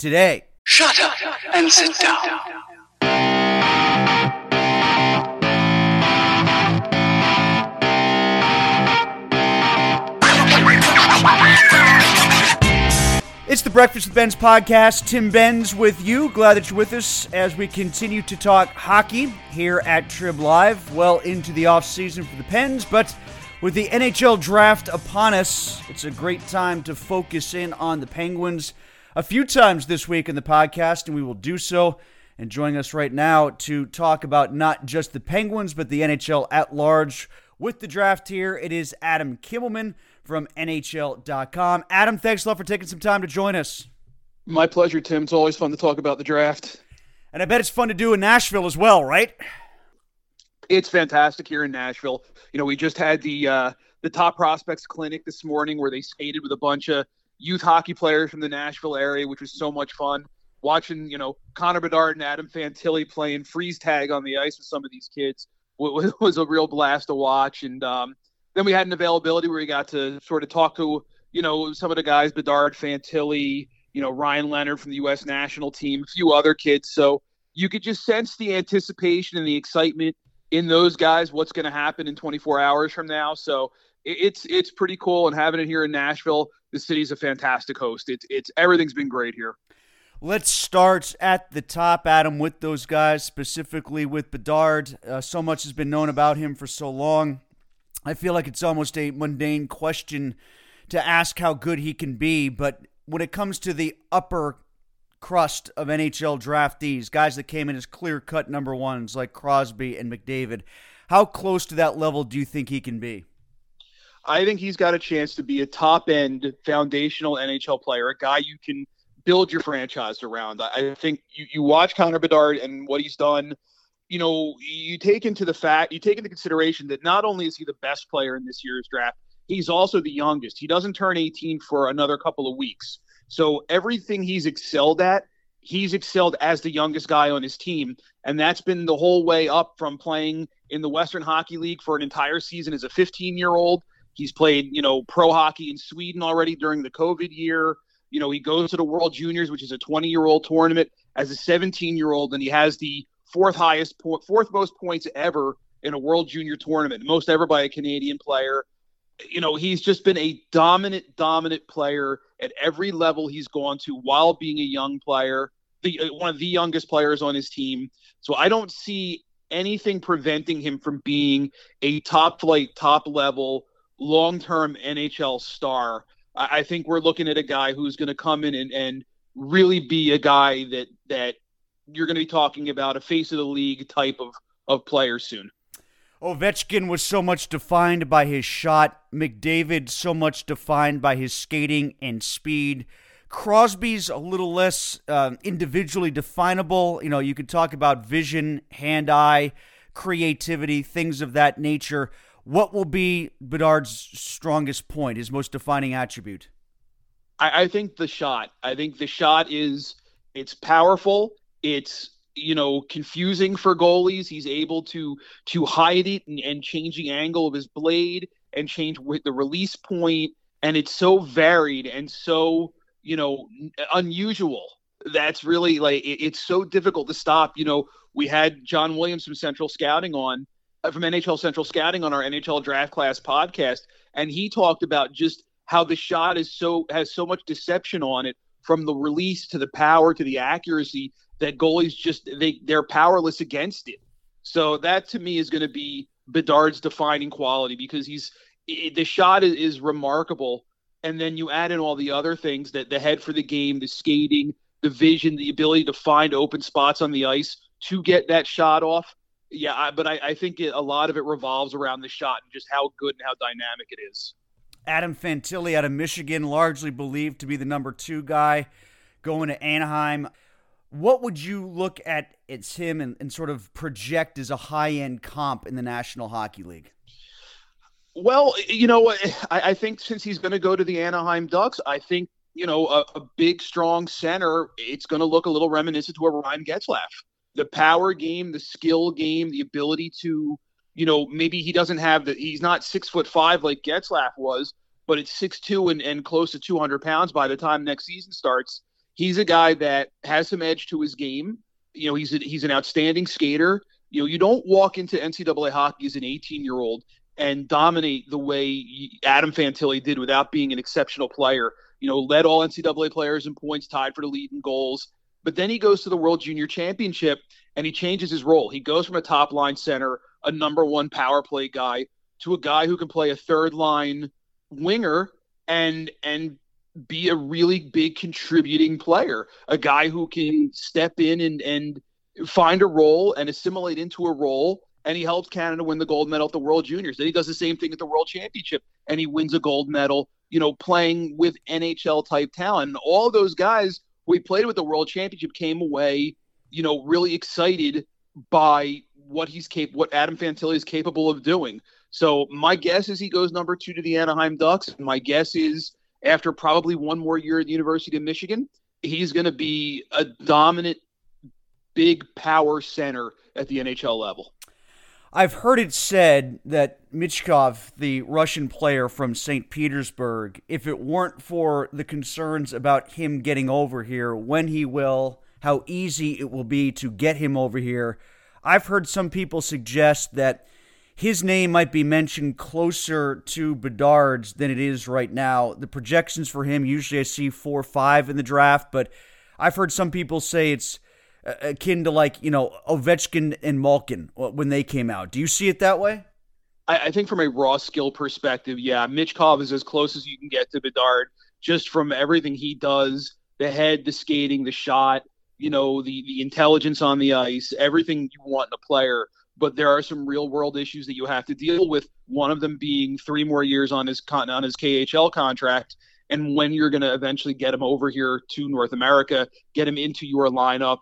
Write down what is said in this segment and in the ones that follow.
today. Shut up and sit down. It's the Breakfast with Ben's podcast. Tim Benz with you. Glad that you're with us as we continue to talk hockey here at Trib Live. Well into the off season for the Pens, but with the NHL draft upon us, it's a great time to focus in on the Penguins a few times this week in the podcast, and we will do so. And joining us right now to talk about not just the Penguins, but the NHL at large with the draft here, it is Adam Kimelman from NHL.com. Adam, thanks a lot for taking some time to join us. My pleasure, Tim. It's always fun to talk about the draft. And I bet it's fun to do in Nashville as well, right? It's fantastic here in Nashville. You know, we just had the uh, the top prospects clinic this morning where they skated with a bunch of youth hockey players from the Nashville area, which was so much fun. Watching, you know, Connor Bedard and Adam Fantilli playing freeze tag on the ice with some of these kids was, was a real blast to watch. And um, then we had an availability where we got to sort of talk to, you know, some of the guys, Bedard, Fantilli, you know, Ryan Leonard from the U.S. national team, a few other kids. So you could just sense the anticipation and the excitement in those guys. What's going to happen in 24 hours from now? So it's it's pretty cool, and having it here in Nashville, the city's a fantastic host. It's it's everything's been great here. Let's start at the top, Adam, with those guys, specifically with Bedard. Uh, so much has been known about him for so long. I feel like it's almost a mundane question to ask how good he can be, but when it comes to the upper crust of NHL draftees, guys that came in as clear cut number ones like Crosby and McDavid, how close to that level do you think he can be? I think he's got a chance to be a top end foundational NHL player, a guy you can build your franchise around. I think you, you watch Connor Bedard and what he's done. You know, you take into the fact, you take into consideration that not only is he the best player in this year's draft, he's also the youngest. He doesn't turn 18 for another couple of weeks. So everything he's excelled at, he's excelled as the youngest guy on his team. And that's been the whole way up from playing in the Western Hockey League for an entire season as a 15 year old. He's played, you know, pro hockey in Sweden already during the COVID year. You know, he goes to the World Juniors, which is a 20 year old tournament, as a 17 year old, and he has the fourth highest, po- fourth most points ever in a World Junior tournament, most ever by a Canadian player. You know, he's just been a dominant, dominant player at every level he's gone to while being a young player, the uh, one of the youngest players on his team. So I don't see anything preventing him from being a top flight, top level, long term NHL star. I think we're looking at a guy who's going to come in and, and really be a guy that that you're going to be talking about a face of the league type of of player soon. Ovechkin was so much defined by his shot. McDavid so much defined by his skating and speed. Crosby's a little less uh, individually definable. You know, you could talk about vision, hand-eye, creativity, things of that nature. What will be Bedard's strongest point, his most defining attribute? I, I think the shot. I think the shot is it's powerful. It's you know confusing for goalies. He's able to to hide it and, and change the angle of his blade and change with the release point, and it's so varied and so you know unusual. That's really like it, it's so difficult to stop. You know, we had John Williams from Central Scouting on uh, from NHL Central Scouting on our NHL Draft Class podcast, and he talked about just how the shot is so has so much deception on it from the release to the power to the accuracy that goalies just they they're powerless against it. So that to me is going to be Bedard's defining quality because he's the shot is, is remarkable, and then you add in all the other things that the head for the game, the skating, the vision, the ability to find open spots on the ice to get that shot off. Yeah, I, but I, I think it, a lot of it revolves around the shot and just how good and how dynamic it is. Adam Fantilli out of Michigan, largely believed to be the number two guy going to Anaheim. What would you look at it's him and, and sort of project as a high end comp in the National Hockey League? Well, you know, I, I think since he's going to go to the Anaheim Ducks, I think you know a, a big, strong center. It's going to look a little reminiscent to a Ryan Getzlaf. The power game, the skill game, the ability to, you know, maybe he doesn't have the. He's not six foot five like Getzlaf was, but it's six two and, and close to two hundred pounds by the time next season starts. He's a guy that has some edge to his game. You know, he's a, he's an outstanding skater. You know, you don't walk into NCAA hockey as an 18 year old and dominate the way Adam Fantilli did without being an exceptional player. You know, led all NCAA players in points, tied for the lead in goals. But then he goes to the World Junior Championship and he changes his role. He goes from a top line center, a number one power play guy, to a guy who can play a third line winger and and be a really big contributing player, a guy who can step in and and find a role and assimilate into a role and he helps Canada win the gold medal at the World Juniors. Then he does the same thing at the World Championship, and he wins a gold medal. You know, playing with NHL type talent. And all those guys we played with the World Championship came away, you know, really excited by what he's cap- what Adam Fantilli is capable of doing. So my guess is he goes number two to the Anaheim Ducks. My guess is after probably one more year at the University of Michigan, he's going to be a dominant, big power center at the NHL level. I've heard it said that Michkov, the Russian player from St. Petersburg, if it weren't for the concerns about him getting over here, when he will, how easy it will be to get him over here, I've heard some people suggest that his name might be mentioned closer to Bedard's than it is right now. The projections for him, usually I see 4 or 5 in the draft, but I've heard some people say it's uh, akin to like you know Ovechkin and Malkin uh, when they came out. Do you see it that way? I, I think from a raw skill perspective, yeah, Michkov is as close as you can get to Bedard, just from everything he does, the head, the skating, the shot, you know, the the intelligence on the ice, everything you want in a player. But there are some real world issues that you have to deal with. One of them being three more years on his con- on his KHL contract, and when you're going to eventually get him over here to North America, get him into your lineup,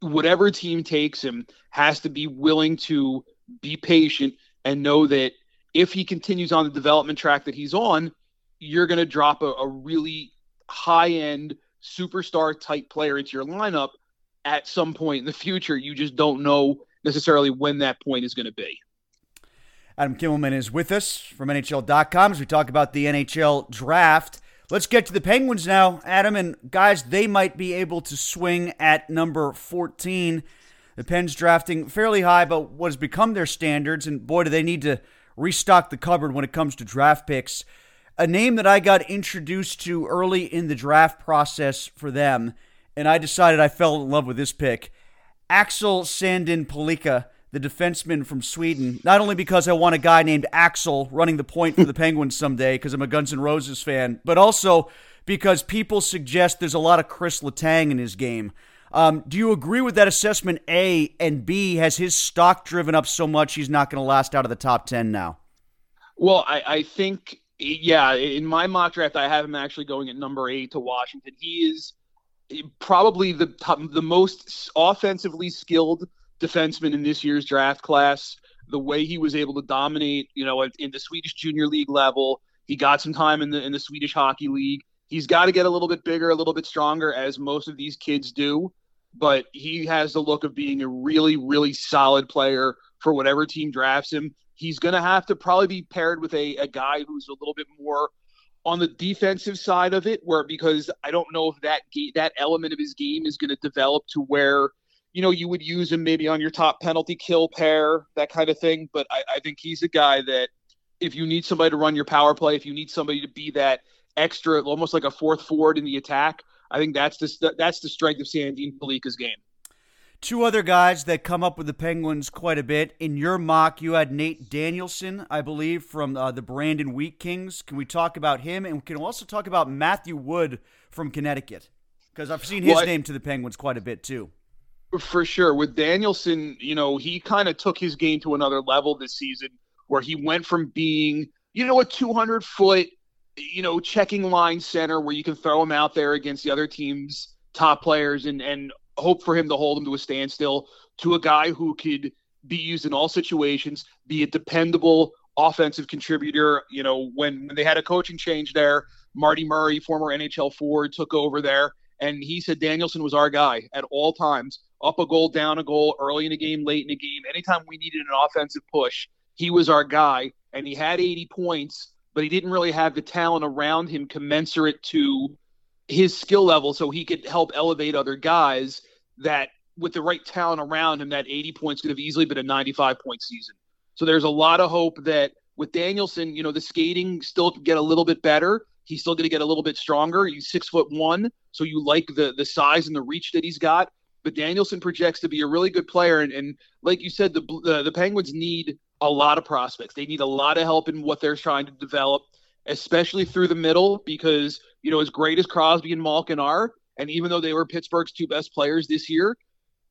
whatever team takes him has to be willing to be patient and know that if he continues on the development track that he's on, you're going to drop a, a really high end superstar type player into your lineup at some point in the future. You just don't know necessarily when that point is going to be. Adam Kimelman is with us from NHL.com as we talk about the NHL draft. Let's get to the Penguins now, Adam. And guys, they might be able to swing at number 14. The Pens drafting fairly high, but what has become their standards. And boy, do they need to restock the cupboard when it comes to draft picks. A name that I got introduced to early in the draft process for them, and I decided I fell in love with this pick Axel Sandin Pellikka the defenseman from Sweden, not only because I want a guy named Axel running the point for the Penguins someday because I'm a Guns N' Roses fan, but also because people suggest there's a lot of Chris Letang in his game. Um, do you agree with that assessment, A? And B, has his stock driven up so much he's not going to last out of the top 10 now? Well, I, I think, yeah, in my mock draft, I have him actually going at number eight to Washington. He is probably the top, the most offensively skilled defenseman in this year's draft class. The way he was able to dominate, you know, in the Swedish Junior League level, he got some time in the in the Swedish Hockey League. He's got to get a little bit bigger, a little bit stronger, as most of these kids do. But he has the look of being a really, really solid player for whatever team drafts him. He's going to have to probably be paired with a, a guy who's a little bit more on the defensive side of it, where because I don't know if that that element of his game is going to develop to where you know, you would use him maybe on your top penalty kill pair, that kind of thing. But I, I think he's a guy that if you need somebody to run your power play, if you need somebody to be that extra, almost like a fourth forward in the attack, I think that's the that's the strength of Sandin Pellikka's game. Two other guys that come up with the Penguins quite a bit. In your mock, you had Nate Danielson, I believe, from uh, the Brandon Wheat Kings. Can we talk about him? And we can also talk about Matthew Wood from Connecticut. Because I've seen his well, I, name to the Penguins quite a bit, too. For sure. With Danielson, you know, he kind of took his game to another level this season where he went from being, you know, a 200 foot, you know, checking line center where you can throw him out there against the other team's top players and and hope for him to hold him to a standstill to a guy who could be used in all situations, be a dependable offensive contributor. You know, when, when they had a coaching change there, Marty Murray, former NHL forward, took over there, and he said Danielson was our guy at all times. Up a goal, down a goal, early in a game, late in a game. Anytime we needed an offensive push, he was our guy, and he had 80 points, but he didn't really have the talent around him commensurate to his skill level, so he could help elevate other guys. That with the right talent around him, that 80 points could have easily been a 95 point season. So there's a lot of hope that with Danielson, you know, the skating still get a little bit better. He's still going to get a little bit stronger. He's six foot one, so you like the the size and the reach that he's got. But Danielson projects to be a really good player, and, and like you said, the, the the Penguins need a lot of prospects. They need a lot of help in what they're trying to develop, especially through the middle, because you know as great as Crosby and Malkin are, and even though they were Pittsburgh's two best players this year,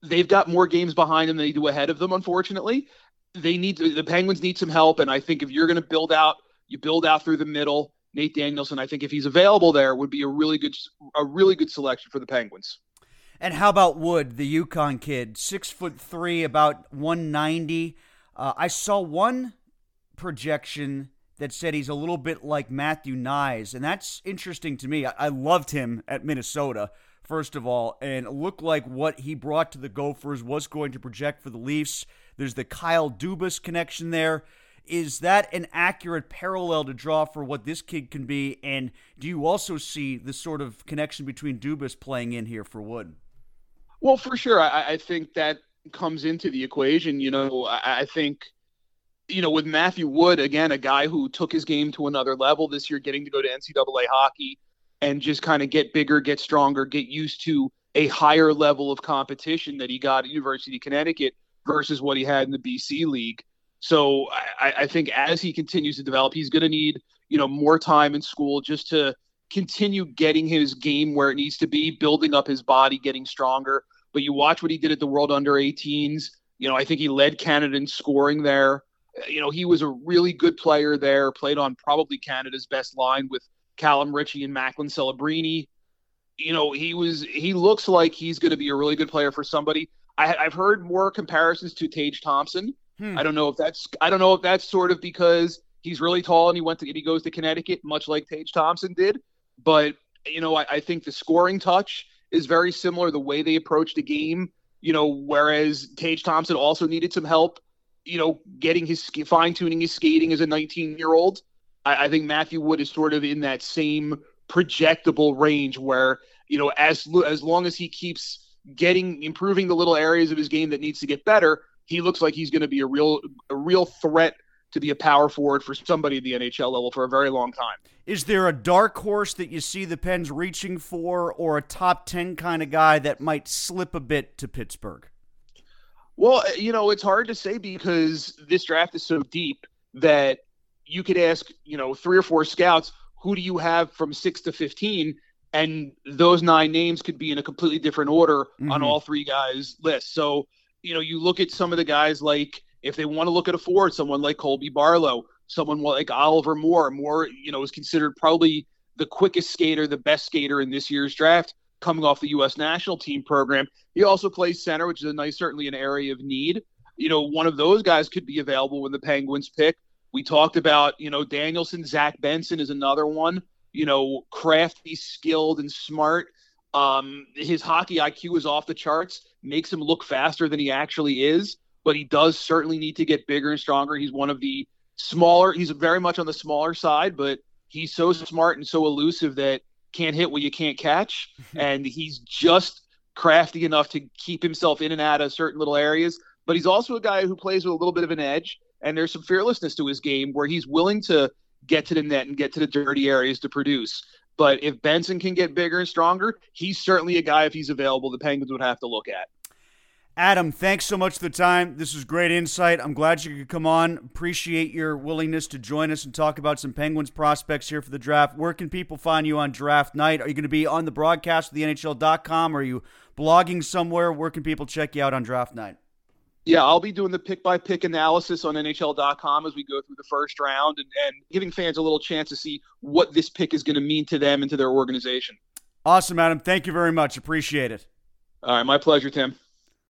they've got more games behind them than they do ahead of them. Unfortunately, they need to, the Penguins need some help, and I think if you're going to build out, you build out through the middle. Nate Danielson, I think if he's available there, would be a really good a really good selection for the Penguins. And how about Wood, the UConn kid, six foot three, about one ninety. Uh, I saw one projection that said he's a little bit like Matthew Knies, and that's interesting to me. I, I loved him at Minnesota first of all, and looked like what he brought to the Gophers was going to project for the Leafs. There's the Kyle Dubas connection there. Is that an accurate parallel to draw for what this kid can be? And do you also see the sort of connection between Dubas playing in here for Wood? Well, for sure. I, I think that comes into the equation. You know, I, I think you know, with Matthew Wood, again, a guy who took his game to another level this year, getting to go to NCAA hockey and just kind of get bigger, get stronger, get used to a higher level of competition that he got at University of Connecticut versus what he had in the BC League. So I, I think as he continues to develop, he's going to need you know more time in school just to continue getting his game where it needs to be, building up his body, getting stronger. But you watch what he did at the World Under 18s. You know, I think he led Canada in scoring there. You know, he was a really good player there. Played on probably Canada's best line with Callum Ritchie and Macklin Celebrini. You know, he was he looks like he's going to be a really good player for somebody. I, have heard more comparisons to Tage Thompson. Hmm. I don't know if that's I don't know if that's sort of because he's really tall and he went to he goes to Connecticut, much like Tage Thompson did. But you know, I, I think the scoring touch is very similar. The way they approach the game, you know, whereas Tage Thompson also needed some help, you know, getting his fine tuning his skating as a 19 year old. I, I think Matthew Wood is sort of in that same projectable range where you know as as long as he keeps getting improving the little areas of his game that needs to get better, he looks like he's going to be a real a real threat to be a power forward for somebody at the NHL level for a very long time. Is there a dark horse that you see the Pens reaching for, or a top ten kind of guy that might slip a bit to Pittsburgh? Well, you know, it's hard to say because this draft is so deep that you could ask, you know, three or four scouts, who do you have from six to 15? And those nine names could be in a completely different order mm-hmm. on all three guys' lists. So, you know, you look at some of the guys like, if they want to look at a forward, someone like Colby Barlow, someone like Oliver Moore. Moore, you know, is considered probably the quickest skater, the best skater in this year's draft, coming off the U.S. national team program. He also plays center, which is a nice, certainly an area of need. You know, one of those guys could be available when the Penguins pick. We talked about, you know, Danielson, Zach Benson is another one. You know, crafty, skilled, and smart. Um, his hockey IQ is off the charts, makes him look faster than he actually is, but he does certainly need to get bigger and stronger. He's one of the smaller, he's very much on the smaller side, but he's so smart and so elusive that can't hit what you can't catch. and he's just crafty enough to keep himself in and out of certain little areas. But he's also a guy who plays with a little bit of an edge and there's some fearlessness to his game where he's willing to get to the net and get to the dirty areas to produce. But if Benson can get bigger and stronger, he's certainly a guy, if he's available, the Penguins would have to look at. Adam, thanks so much for the time. This was great insight. I'm glad you could come on. Appreciate your willingness to join us and talk about some Penguins prospects here for the draft. Where can people find you on draft night? Are you going to be on the broadcast with the NHL.com? Are you blogging somewhere? Where can people check you out on draft night? Yeah, I'll be doing the pick by pick analysis on NHL.com as we go through the first round and, and giving fans a little chance to see what this pick is going to mean to them and to their organization. Awesome, Adam. Thank you very much. Appreciate it. All right, my pleasure, Tim.